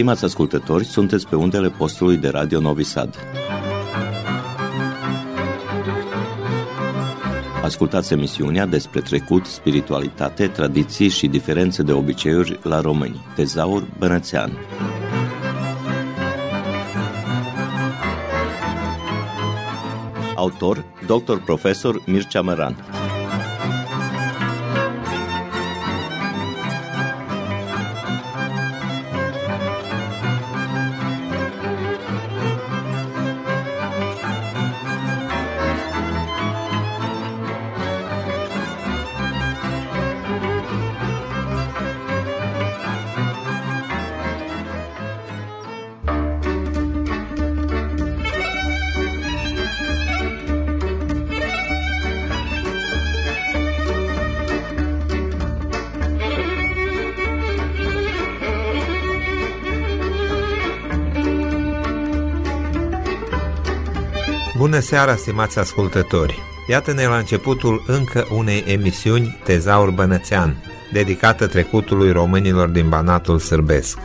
Stimați ascultători, sunteți pe undele postului de Radio Novi Sad. Ascultați emisiunea despre trecut, spiritualitate, tradiții și diferențe de obiceiuri la români. Tezaur Bănățean. Autor, dr. profesor Mircea Măran. Seara, stimați ascultători! Iată-ne la începutul încă unei emisiuni Tezaur Bănățean, dedicată trecutului românilor din Banatul Sârbesc.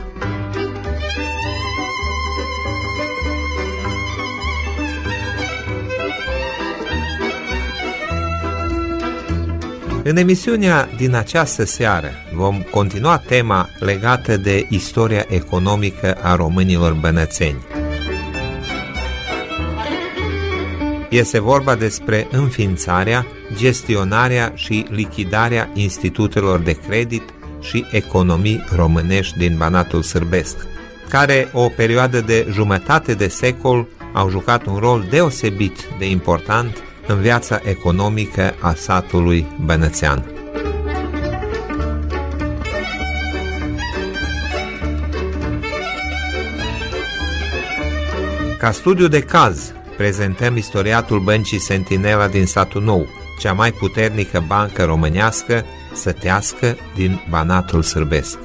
În emisiunea din această seară vom continua tema legată de istoria economică a românilor bănățeni. Este vorba despre înființarea, gestionarea și lichidarea institutelor de credit și economii românești din Banatul Sârbesc, care o perioadă de jumătate de secol au jucat un rol deosebit de important în viața economică a satului bănățean. Ca studiu de caz, prezentăm istoriatul băncii Sentinela din satul nou, cea mai puternică bancă românească sătească din Banatul Sârbesc.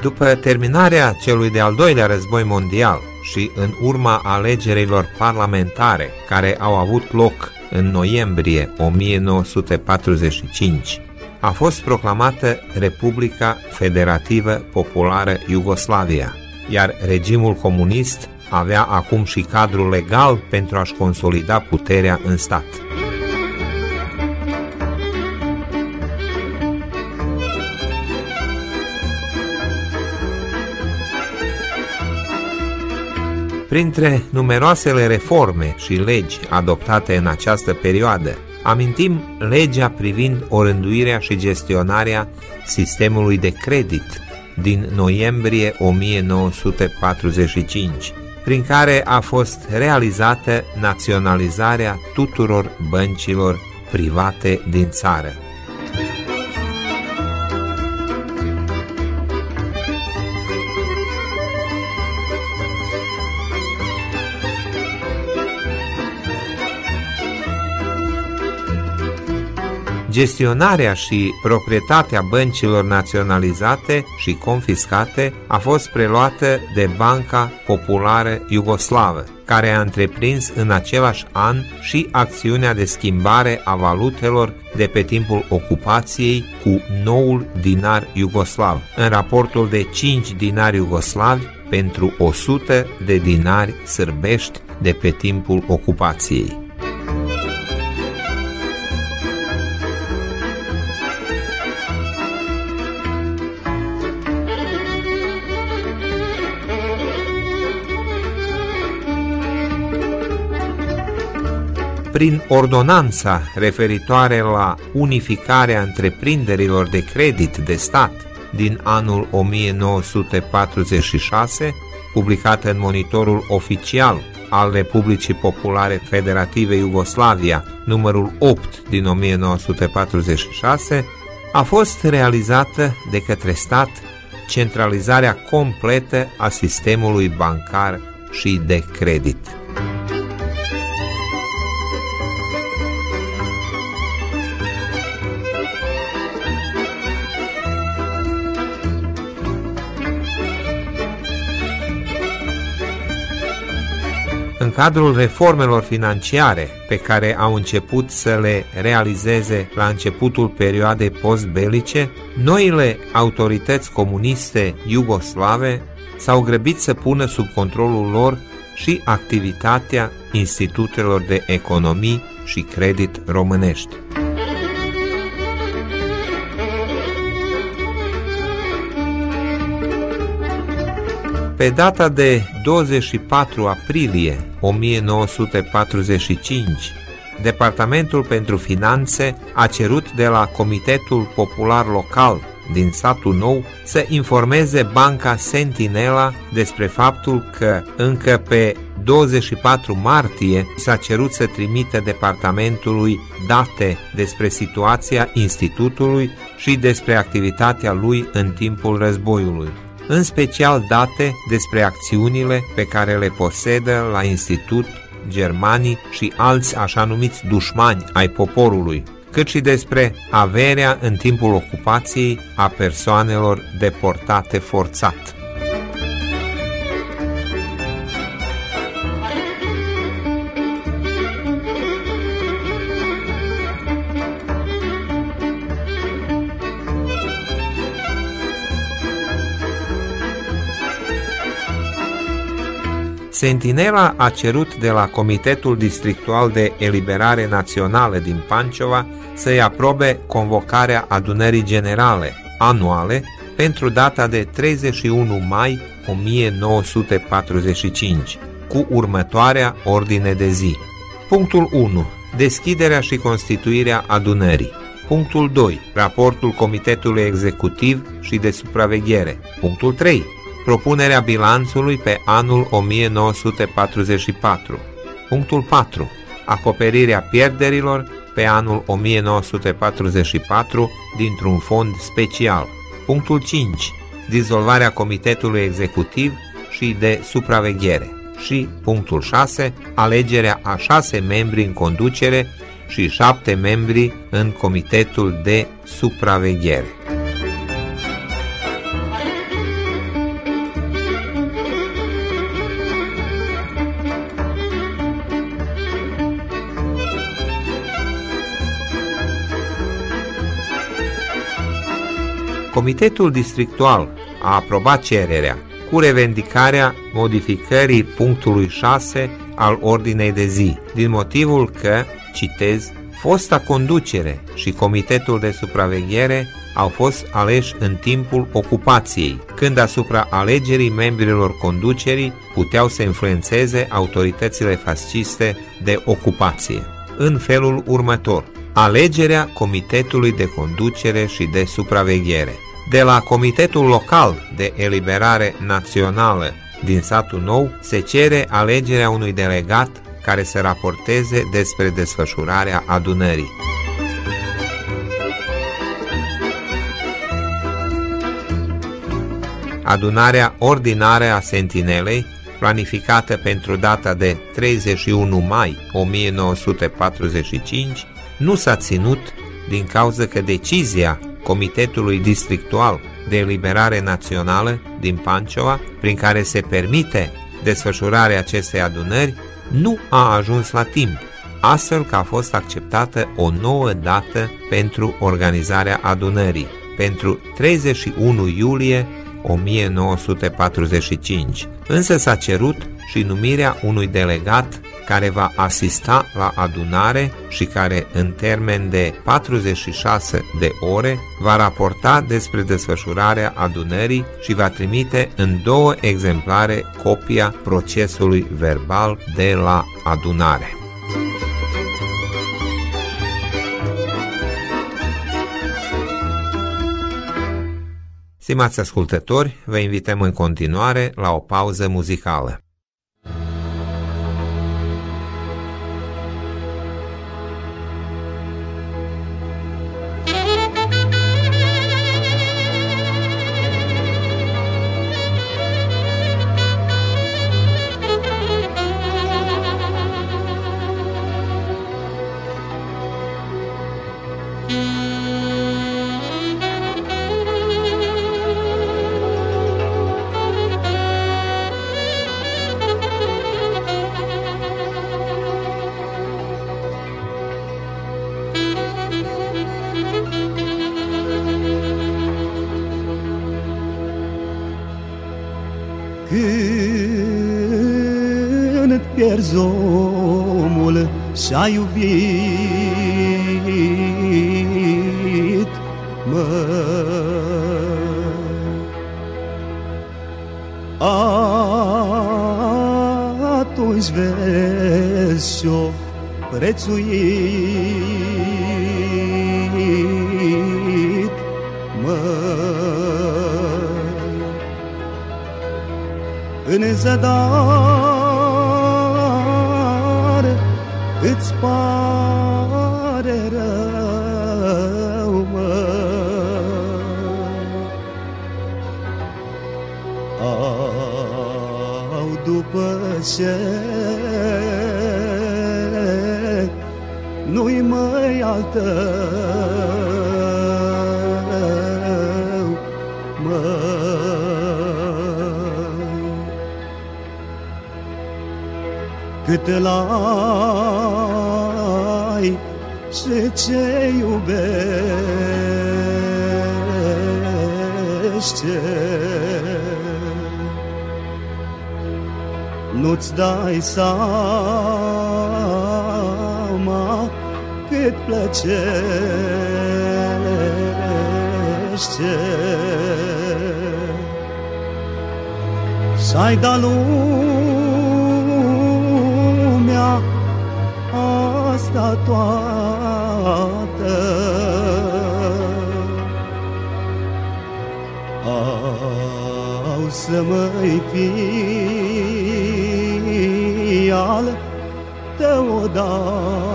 După terminarea celui de-al doilea război mondial și în urma alegerilor parlamentare care au avut loc în noiembrie 1945, a fost proclamată Republica Federativă Populară Iugoslavia, iar regimul comunist avea acum și cadrul legal pentru a-și consolida puterea în stat. Printre numeroasele reforme și legi adoptate în această perioadă, amintim legea privind orânduirea și gestionarea sistemului de credit din noiembrie 1945, prin care a fost realizată naționalizarea tuturor băncilor private din țară. Gestionarea și proprietatea băncilor naționalizate și confiscate a fost preluată de Banca Populară Iugoslavă, care a întreprins în același an și acțiunea de schimbare a valutelor de pe timpul ocupației cu noul dinar iugoslav, în raportul de 5 dinari iugoslavi pentru 100 de dinari sârbești de pe timpul ocupației. Prin ordonanța referitoare la unificarea întreprinderilor de credit de stat din anul 1946, publicată în monitorul oficial al Republicii Populare Federative Iugoslavia, numărul 8 din 1946, a fost realizată de către stat centralizarea completă a sistemului bancar și de credit. În cadrul reformelor financiare pe care au început să le realizeze la începutul perioadei postbelice, noile autorități comuniste iugoslave s-au grăbit să pună sub controlul lor și activitatea institutelor de economii și credit românești. Pe data de 24 aprilie 1945, Departamentul pentru Finanțe a cerut de la Comitetul Popular Local din satul nou să informeze Banca Sentinela despre faptul că încă pe 24 martie s-a cerut să trimită departamentului date despre situația institutului și despre activitatea lui în timpul războiului în special date despre acțiunile pe care le posedă la institut germanii și alți așa numiți dușmani ai poporului, cât și despre averea în timpul ocupației a persoanelor deportate forțat. Sentinela a cerut de la Comitetul Districtual de Eliberare Națională din Panciova să-i aprobe convocarea adunării generale anuale pentru data de 31 mai 1945, cu următoarea ordine de zi. Punctul 1. Deschiderea și constituirea adunării. Punctul 2. Raportul Comitetului Executiv și de Supraveghere. Punctul 3 Propunerea bilanțului pe anul 1944. Punctul 4. Acoperirea pierderilor pe anul 1944 dintr-un fond special. Punctul 5. Dizolvarea Comitetului Executiv și de Supraveghere. Și punctul 6. Alegerea a 6 membri în conducere și 7 membri în Comitetul de Supraveghere. Comitetul Districtual a aprobat cererea cu revendicarea modificării punctului 6 al ordinei de zi, din motivul că, citez, fosta conducere și Comitetul de Supraveghere au fost aleși în timpul ocupației, când asupra alegerii membrilor conducerii puteau să influențeze autoritățile fasciste de ocupație. În felul următor, alegerea Comitetului de Conducere și de Supraveghere. De la Comitetul Local de Eliberare Națională din satul nou se cere alegerea unui delegat care să raporteze despre desfășurarea adunării. Adunarea ordinară a Sentinelei, planificată pentru data de 31 mai 1945, nu s-a ținut din cauza că decizia Comitetului Districtual de Eliberare Națională din Panciova, prin care se permite desfășurarea acestei adunări, nu a ajuns la timp, astfel că a fost acceptată o nouă dată pentru organizarea adunării, pentru 31 iulie 1945. Însă s-a cerut și numirea unui delegat care va asista la adunare și care în termen de 46 de ore va raporta despre desfășurarea adunării și va trimite în două exemplare copia procesului verbal de la adunare. Stimați ascultători, vă invităm în continuare la o pauză muzicală. Și-a Au după ce nu-i mai al tău, măi. Cât îl ai și ce iubește, nu-ți dai seama cât plăcește. Și-ai dat lumea asta toată. Au să mai fii al tău odată.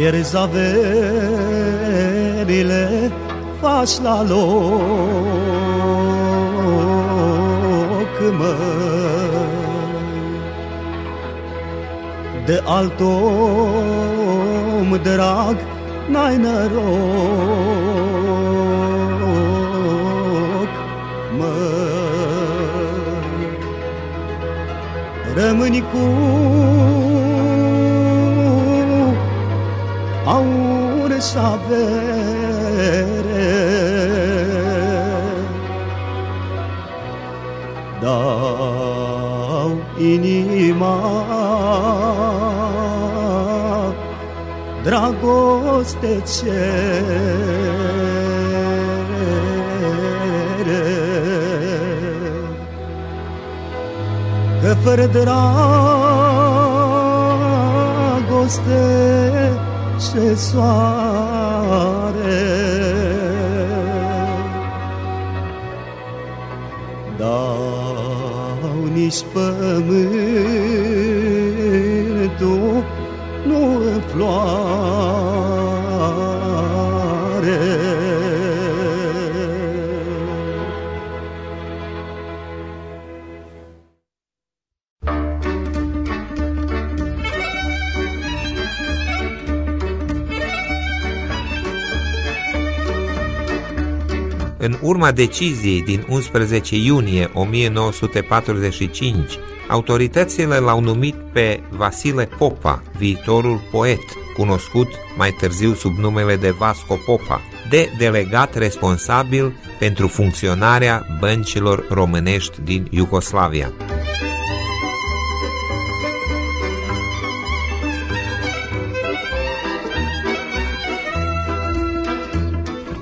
Pierzi averile, faci la loc, măi. De alt om drag n-ai noroc, măi. Rămâni cu avere. Dau inima dragoste cere. Că fără dragoste și soare Dau nici pământul nu în floare urma deciziei din 11 iunie 1945, autoritățile l-au numit pe Vasile Popa, viitorul poet, cunoscut mai târziu sub numele de Vasco Popa, de delegat responsabil pentru funcționarea băncilor românești din Iugoslavia.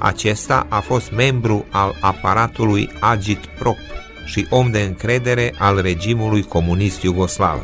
Acesta a fost membru al aparatului Agit Prop și om de încredere al regimului comunist iugoslav.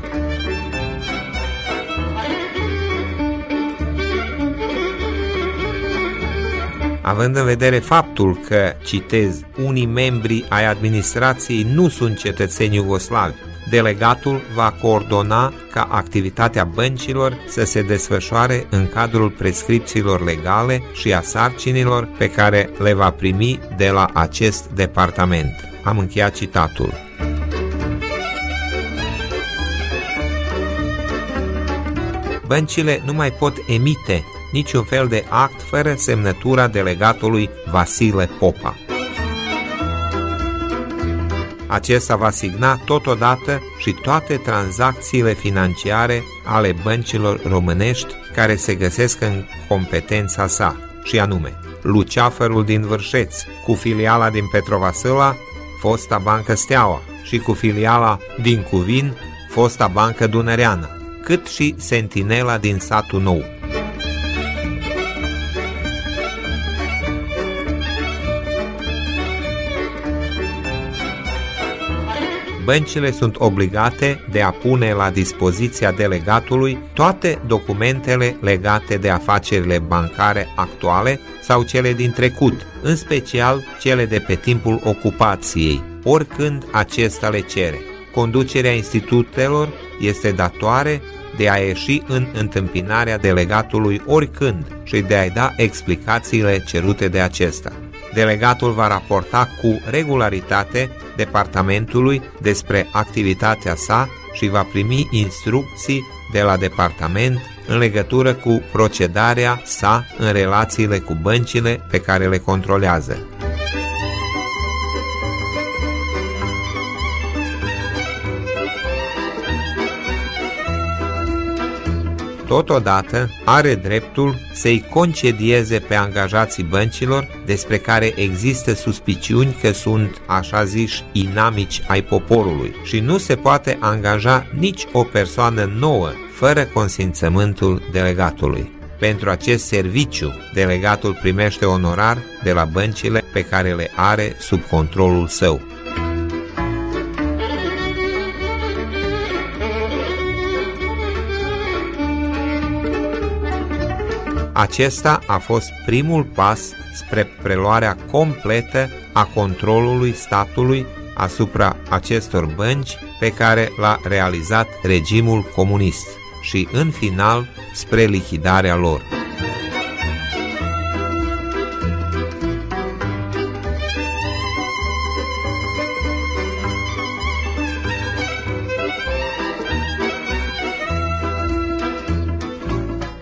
Având în vedere faptul că, citez, unii membri ai administrației nu sunt cetățeni iugoslavi, delegatul va coordona ca activitatea băncilor să se desfășoare în cadrul prescripțiilor legale și a sarcinilor pe care le va primi de la acest departament. Am încheiat citatul. Băncile nu mai pot emite niciun fel de act fără semnătura delegatului Vasile Popa. Acesta va signa totodată și toate tranzacțiile financiare ale băncilor românești care se găsesc în competența sa, și anume Luceafărul din Vârșeț, cu filiala din Petrovasăla, fosta Bancă Steaua, și cu filiala din Cuvin, fosta Bancă Dunăreană, cât și Sentinela din satul nou. Băncile sunt obligate de a pune la dispoziția delegatului toate documentele legate de afacerile bancare actuale sau cele din trecut, în special cele de pe timpul ocupației, oricând acesta le cere. Conducerea institutelor este datoare de a ieși în întâmpinarea delegatului oricând și de a-i da explicațiile cerute de acesta. Delegatul va raporta cu regularitate departamentului despre activitatea sa și va primi instrucții de la departament în legătură cu procedarea sa în relațiile cu băncile pe care le controlează. Totodată, are dreptul să-i concedieze pe angajații băncilor despre care există suspiciuni că sunt, așa ziși, inamici ai poporului și nu se poate angaja nici o persoană nouă fără consimțământul delegatului. Pentru acest serviciu, delegatul primește onorar de la băncile pe care le are sub controlul său. Acesta a fost primul pas spre preluarea completă a controlului statului asupra acestor bănci pe care l-a realizat regimul comunist și, în final, spre lichidarea lor.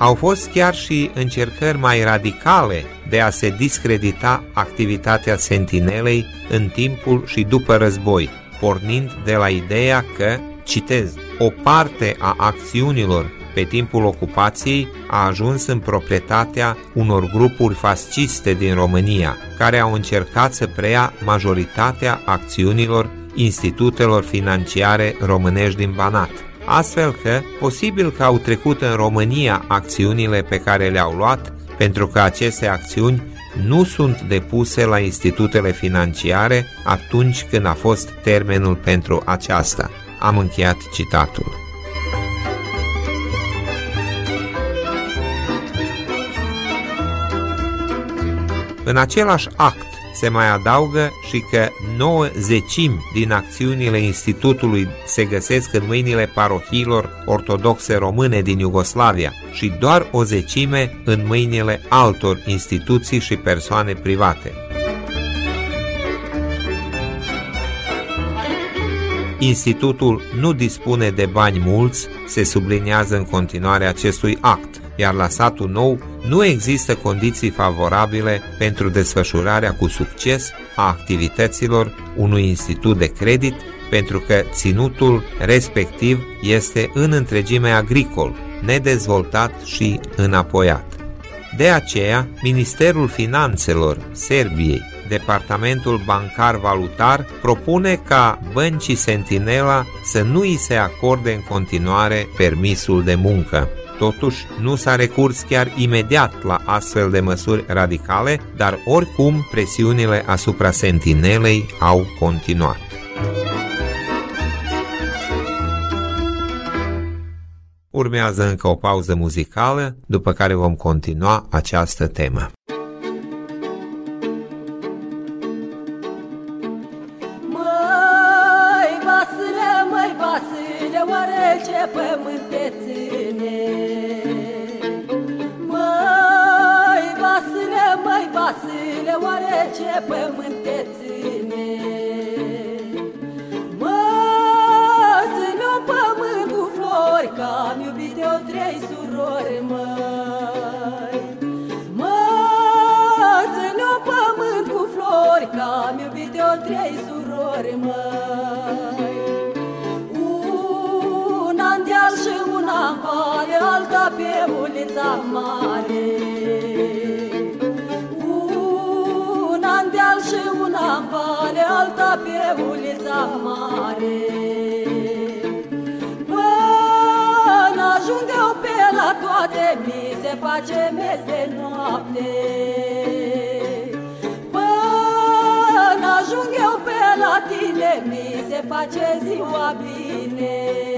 Au fost chiar și încercări mai radicale de a se discredita activitatea sentinelei în timpul și după război, pornind de la ideea că, citez, o parte a acțiunilor pe timpul ocupației a ajuns în proprietatea unor grupuri fasciste din România, care au încercat să preia majoritatea acțiunilor institutelor financiare românești din Banat astfel că posibil că au trecut în România acțiunile pe care le-au luat, pentru că aceste acțiuni nu sunt depuse la institutele financiare atunci când a fost termenul pentru aceasta. Am încheiat citatul. În același act se mai adaugă și că 9 zecimi din acțiunile Institutului se găsesc în mâinile parohiilor ortodoxe române din Iugoslavia și doar o zecime în mâinile altor instituții și persoane private. Institutul nu dispune de bani mulți, se subliniază în continuare acestui act iar la satul nou nu există condiții favorabile pentru desfășurarea cu succes a activităților unui institut de credit, pentru că ținutul respectiv este în întregime agricol, nedezvoltat și înapoiat. De aceea, Ministerul Finanțelor Serbiei, Departamentul Bancar Valutar, propune ca băncii Sentinela să nu îi se acorde în continuare permisul de muncă. Totuși, nu s-a recurs chiar imediat la astfel de măsuri radicale, dar oricum presiunile asupra sentinelei au continuat. Urmează încă o pauză muzicală, după care vom continua această temă. Pe ulița mare. Una în deal și una în vale, alta pe ulița mare. Până ajung eu pe la toate, mi se face mes de noapte. Până ajung eu pe la tine, mi se face ziua bine.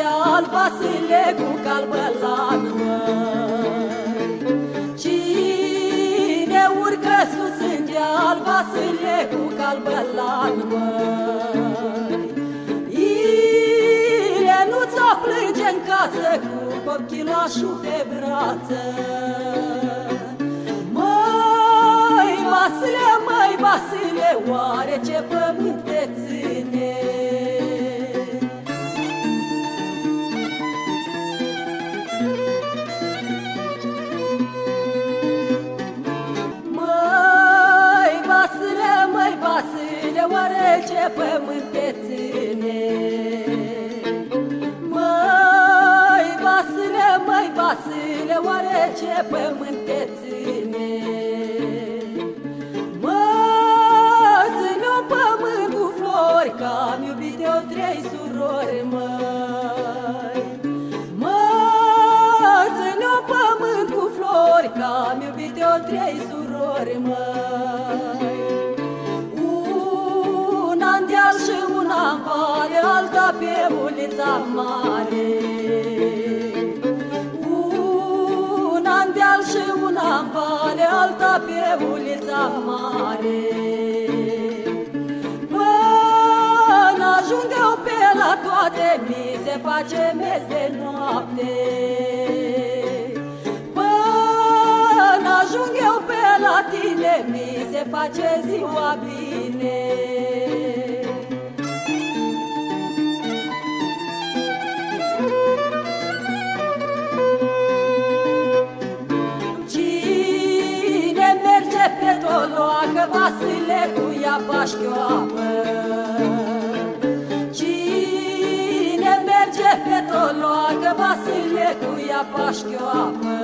Sus în deal, Vasile cu calbălan, măi. Cine urcă sus în deal, Vasile cu calbălan, măi. Ile nu ți-o plânge în casă cu copchilașul pe brață. Măi, Vasile, măi, Vasile, oare ce pământ te ține? Oare ce pământ te ține? Măi, Vasile, măi, Vasile, oare ce pământ te ține? Mă, ține un pământ cu flori, că am iubit eu trei surori, măi. Mă, ține un pământ cu flori, că am iubit eu trei surori, măi. Una în vale, alta pe ulița mare. Una în deal și una în vale, alta pe ulița mare. Până ajung eu pe la toate, mi se face mes de noapte. Până ajung eu pe la tine, mi se face ziua bine. Vasile cu ea pașchioapă. Cine merge pe toloacă, Vasile cu ea pașchioapă.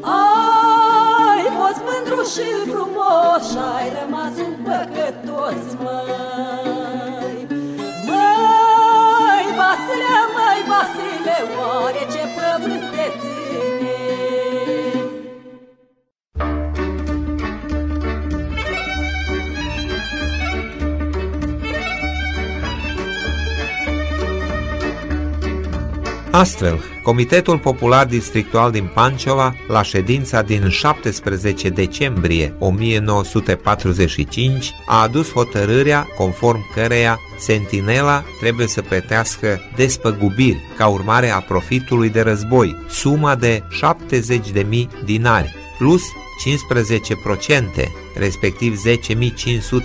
Ai fost mândru și frumos și ai rămas un păcătos, măi. Măi, Vasile, măi, Vasile, oare ce pământ te ține? Astfel, Comitetul Popular Districtual din Panciova, la ședința din 17 decembrie 1945, a adus hotărârea conform căreia Sentinela trebuie să plătească despăgubiri ca urmare a profitului de război, suma de 70.000 dinari, plus 15%, respectiv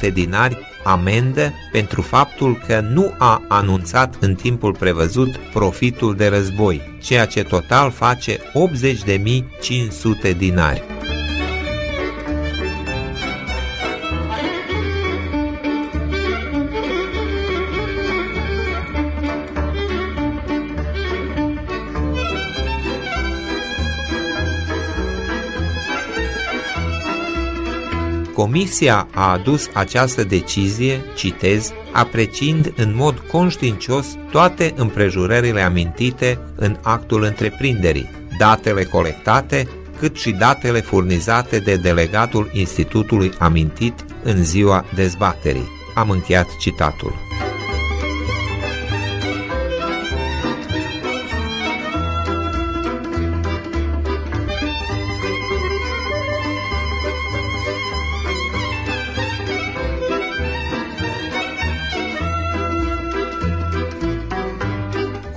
10.500 dinari, amendă pentru faptul că nu a anunțat în timpul prevăzut profitul de război, ceea ce total face 80.500 dinari. Comisia a adus această decizie, citez, apreciind în mod conștiincios toate împrejurările amintite în actul întreprinderii, datele colectate, cât și datele furnizate de delegatul institutului amintit în ziua dezbaterii. Am încheiat citatul.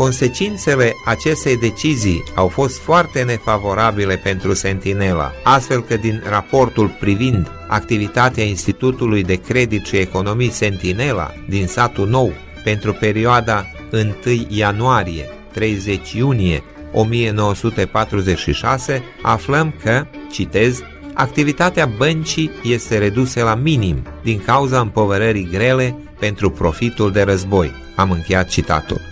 Consecințele acestei decizii au fost foarte nefavorabile pentru Sentinela, astfel că din raportul privind activitatea Institutului de Credit și Economii Sentinela din satul nou pentru perioada 1 ianuarie-30 iunie 1946, aflăm că, citez, activitatea băncii este redusă la minim din cauza împovărării grele pentru profitul de război. Am încheiat citatul.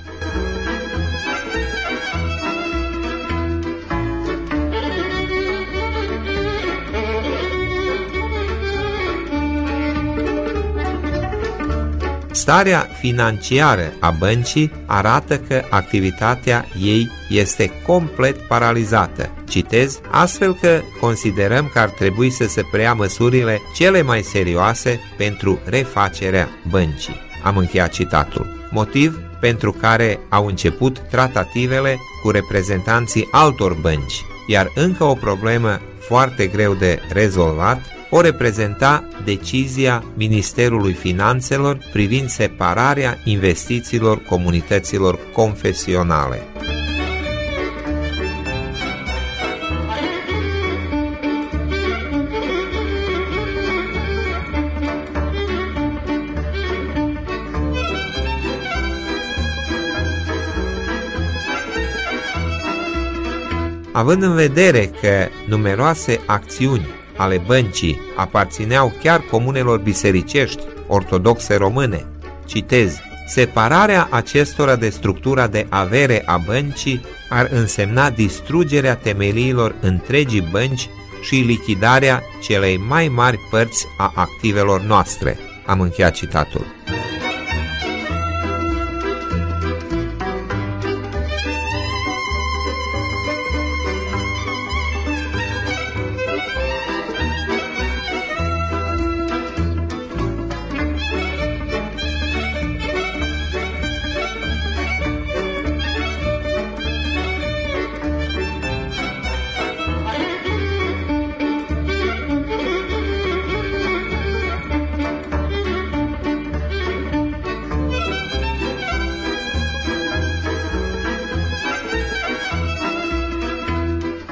Starea financiară a băncii arată că activitatea ei este complet paralizată. Citez, astfel că considerăm că ar trebui să se preia măsurile cele mai serioase pentru refacerea băncii. Am încheiat citatul. Motiv pentru care au început tratativele cu reprezentanții altor bănci, iar încă o problemă foarte greu de rezolvat o reprezenta decizia Ministerului Finanțelor privind separarea investițiilor comunităților confesionale. Având în vedere că numeroase acțiuni ale băncii aparțineau chiar comunelor bisericești ortodoxe române. Citez, Separarea acestora de structura de avere a băncii ar însemna distrugerea temeliilor întregii bănci și lichidarea celei mai mari părți a activelor noastre. Am încheiat citatul.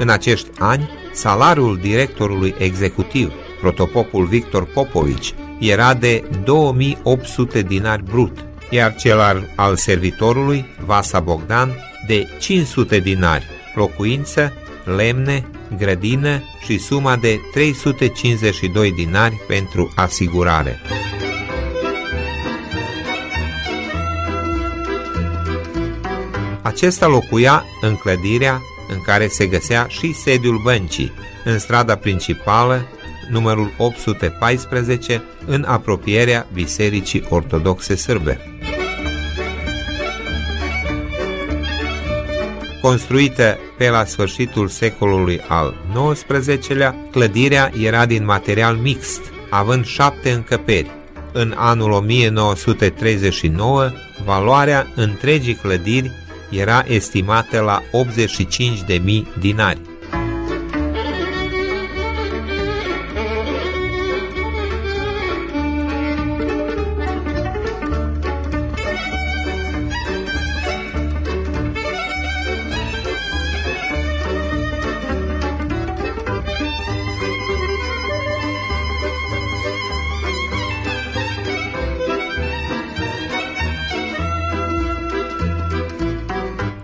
În acești ani, salariul directorului executiv, protopopul Victor Popovici, era de 2800 dinari brut, iar cel al, al servitorului, Vasa Bogdan, de 500 dinari, locuință, lemne, grădină și suma de 352 dinari pentru asigurare. Acesta locuia în clădirea în care se găsea și sediul băncii, în strada principală, numărul 814, în apropierea Bisericii Ortodoxe Sârbe. Construită pe la sfârșitul secolului al XIX-lea, clădirea era din material mixt, având șapte încăperi. În anul 1939, valoarea întregii clădiri era estimată la 85.000 dinari.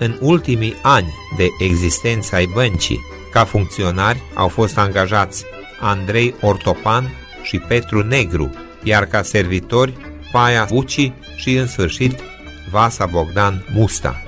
în ultimii ani de existență ai băncii. Ca funcționari au fost angajați Andrei Ortopan și Petru Negru, iar ca servitori Paia Vuci și, în sfârșit, Vasa Bogdan Musta.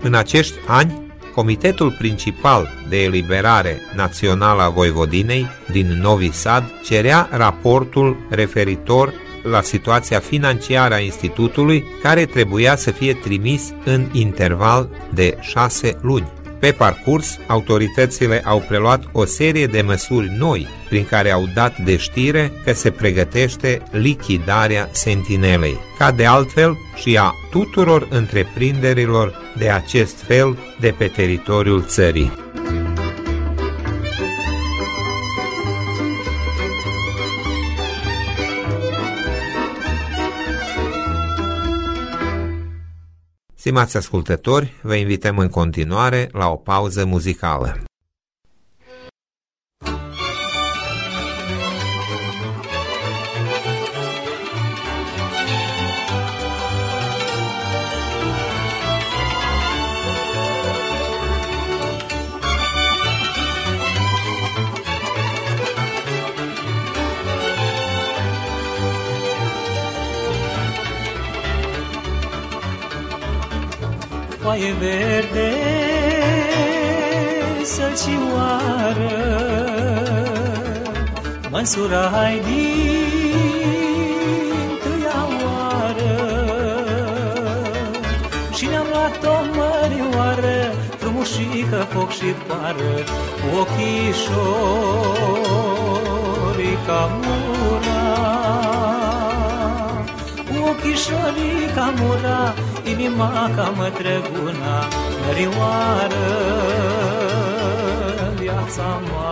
În acești ani, Comitetul Principal de Eliberare Națională a Voivodinei din Novi Sad cerea raportul referitor la situația financiară a institutului, care trebuia să fie trimis în interval de șase luni. Pe parcurs, autoritățile au preluat o serie de măsuri noi prin care au dat de știre că se pregătește lichidarea sentinelei, ca de altfel și a tuturor întreprinderilor de acest fel de pe teritoriul țării. Stimați ascultători, vă invităm în continuare la o pauză muzicală. Foaie verde, sălcioară, măsurai din tâia oară. Și ne-am luat o mărioară, frumușică, foc și pară, cu ochișorii ca mura. Cu ochișorii ca mura, inima ca mătrăguna, mărioară, viața moară.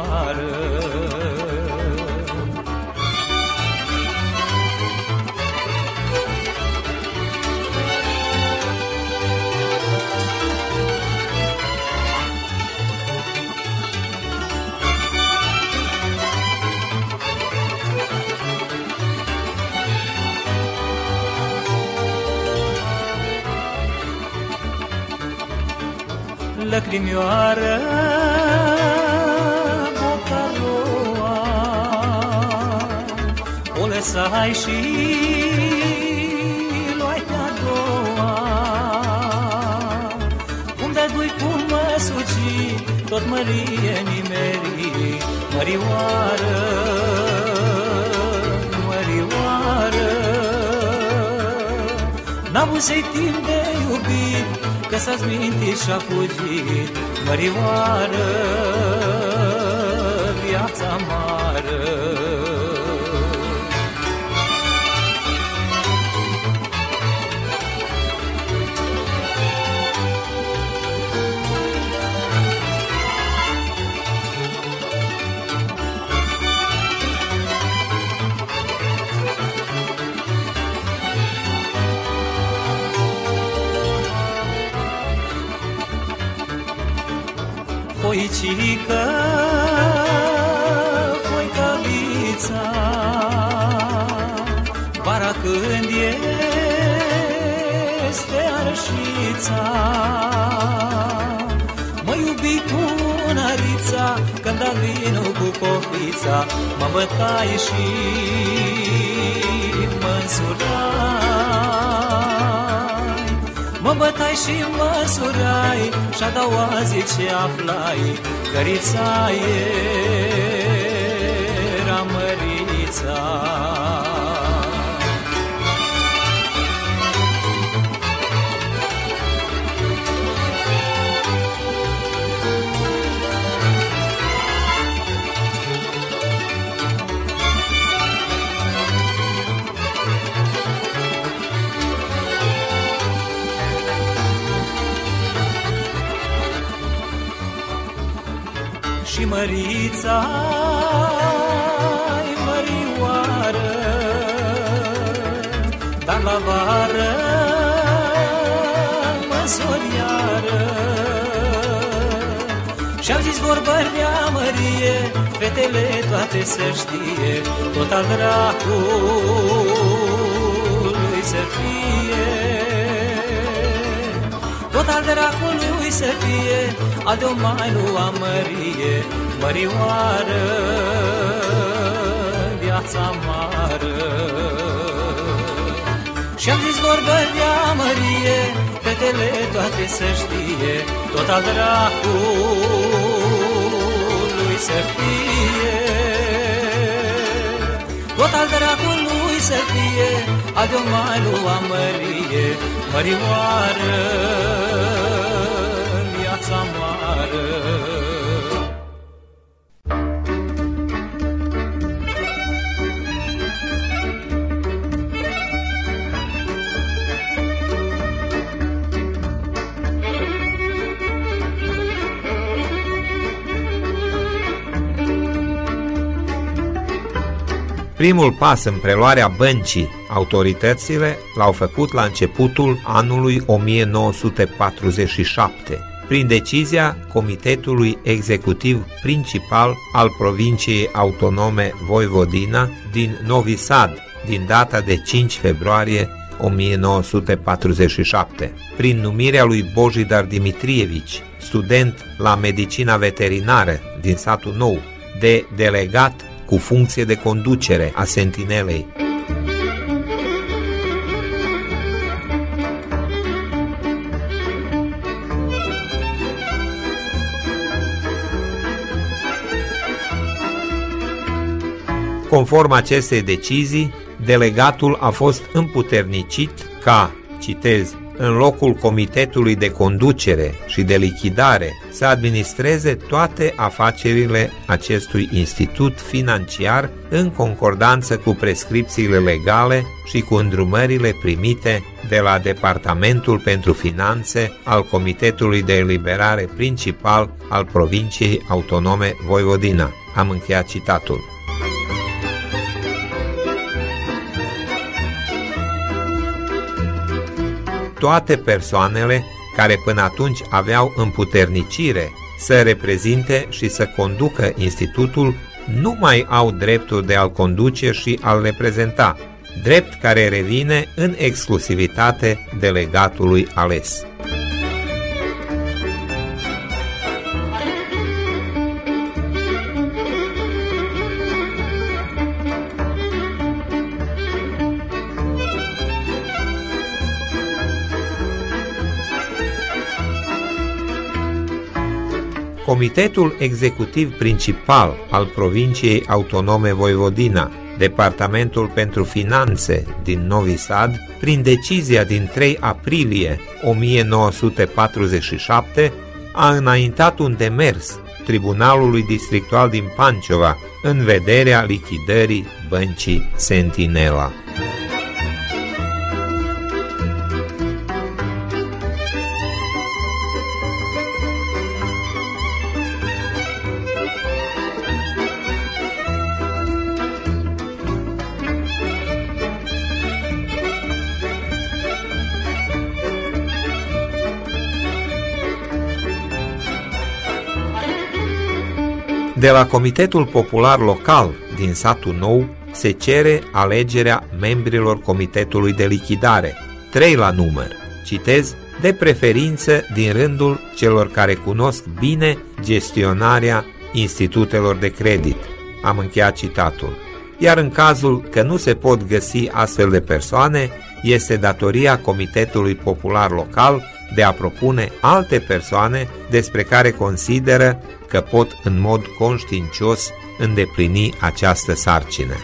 Lăcrimioară bocaroa O lăsai și luai pe-a doua. Unde dui cu măsuci tot mărie nimerii Mărioară, mărioară. N-am timp de iubit Că s-a mintit și-a fugit Mărioară, viața mare cofița, mă bătai și mă însurai. Mă bătai și mă surai Și-a doua zi ce aflai Cărița era mărița mărița mărioară, dar la vară măsoriară. Și-am zis vorbă Mărie, fetele toate să știe, tot al dracului să fie. Tot al dracului să fie, al de-o mai nu amărie, mărioară, viața mară. Și-am zis vorbă de amărie Fetele toate să știe Tot al dracului să fie Tot al dracului să fie Adio mai lua mărie Mărioară Primul pas în preluarea băncii, autoritățile l-au făcut la începutul anului 1947, prin decizia Comitetului Executiv Principal al Provinciei Autonome Voivodina din Novi Sad, din data de 5 februarie 1947, prin numirea lui Bojidar Dimitrievici, student la medicina veterinară din satul nou, de delegat cu funcție de conducere a sentinelei. Conform acestei decizii, delegatul a fost împuternicit ca, citez, în locul Comitetului de Conducere și de Lichidare să administreze toate afacerile acestui institut financiar în concordanță cu prescripțiile legale și cu îndrumările primite de la Departamentul pentru Finanțe al Comitetului de Eliberare Principal al Provinciei Autonome Voivodina. Am încheiat citatul. Toate persoanele care până atunci aveau împuternicire să reprezinte și să conducă institutul nu mai au dreptul de a-l conduce și a-l reprezenta, drept care revine în exclusivitate delegatului ales. Comitetul Executiv Principal al Provinciei Autonome Voivodina, Departamentul pentru Finanțe din Novi Sad, prin decizia din 3 aprilie 1947, a înaintat un demers Tribunalului Districtual din Panciova în vederea lichidării băncii Sentinela. De la Comitetul Popular Local din satul nou se cere alegerea membrilor Comitetului de Lichidare, trei la număr, citez, de preferință din rândul celor care cunosc bine gestionarea institutelor de credit. Am încheiat citatul. Iar în cazul că nu se pot găsi astfel de persoane, este datoria Comitetului Popular Local de a propune alte persoane despre care consideră că pot în mod conștiincios îndeplini această sarcină.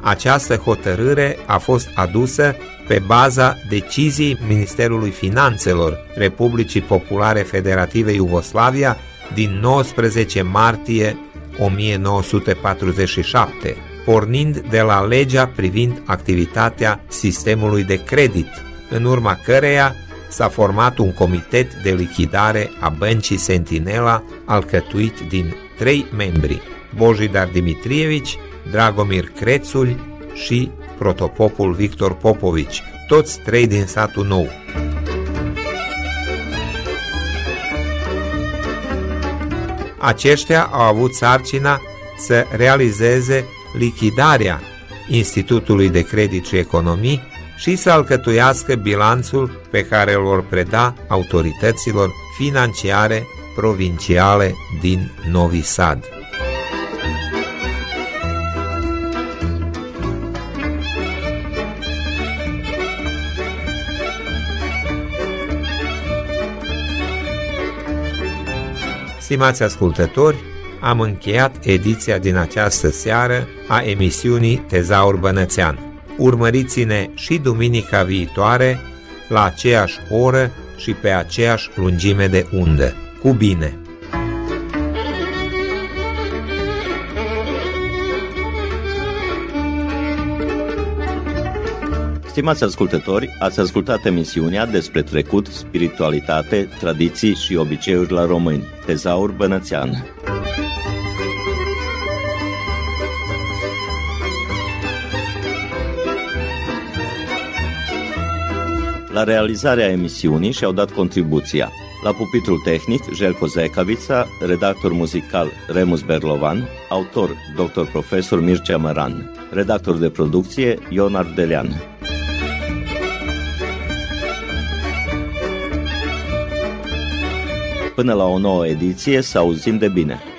Această hotărâre a fost adusă pe baza deciziei Ministerului Finanțelor Republicii Populare Federative Iugoslavia din 19 martie 1947, pornind de la legea privind activitatea sistemului de credit, în urma căreia s-a format un comitet de lichidare a băncii Sentinela alcătuit din trei membri, Bojidar Dimitrievici, Dragomir Crețul și protopopul Victor Popovici, toți trei din satul nou. Aceștia au avut sarcina să realizeze lichidarea Institutului de Credit și Economii și să alcătuiască bilanțul pe care îl vor preda autorităților financiare provinciale din Novi Sad. Stimați ascultători, am încheiat ediția din această seară a emisiunii Tezaur Bănățean. Urmăriți-ne și duminica viitoare la aceeași oră și pe aceeași lungime de undă. Cu bine! Stimați ascultători, ați ascultat emisiunea despre trecut, spiritualitate, tradiții și obiceiuri la români. Tezaur Bănățean. La realizarea emisiunii și-au dat contribuția la pupitrul tehnic Jelko Zecavița, redactor muzical Remus Berlovan, autor dr. profesor Mircea Măran, redactor de producție Ion Ardelean. Până la o nouă ediție, să auzim de bine!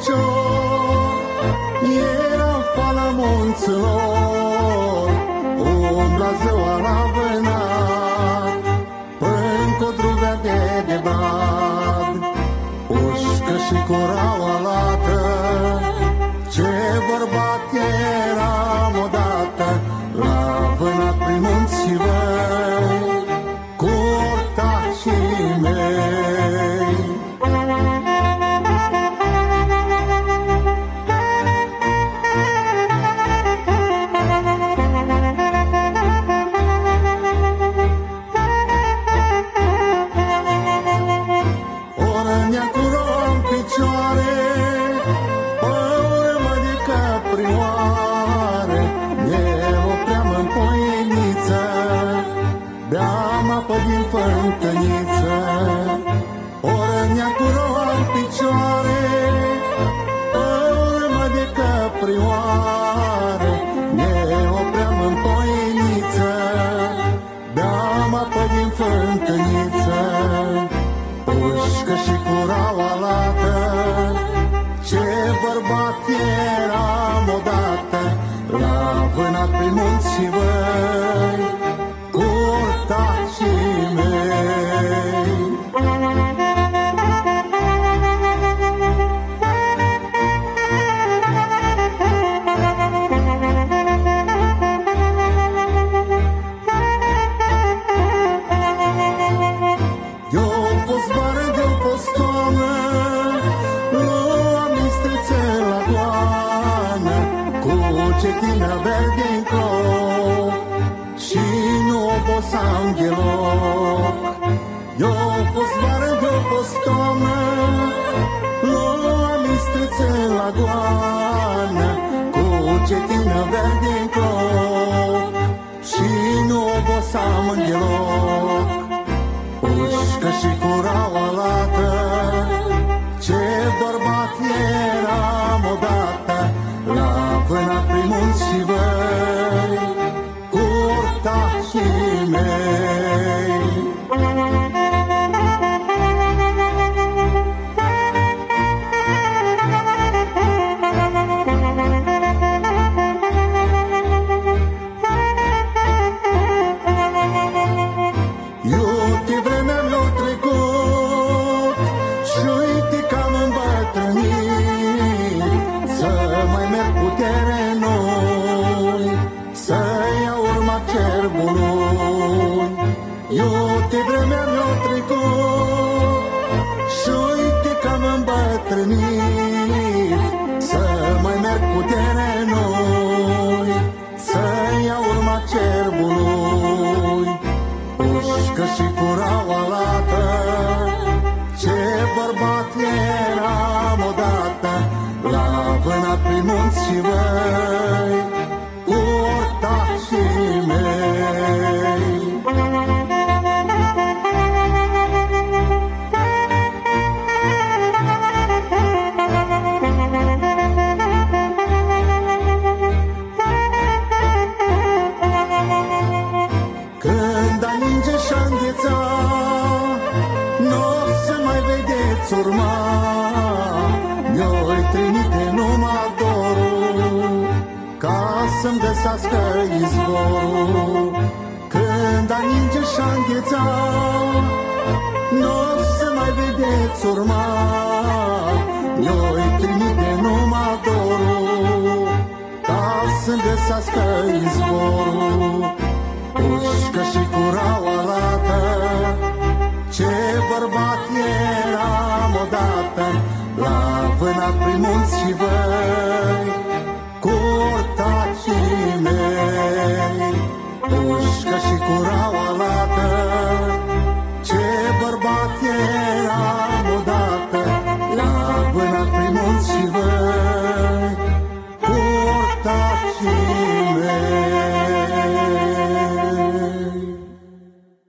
picior Era fala monților Umbla ziua la vânat Prin codruvea de debat Pușcă și curaua lată Ce bărbat e? you were urma, eu-i trimite numai dorul, ca să găsească izvorul. Pușcă și curau arată, ce bărbat eram odată, la vâna prin munți și văi.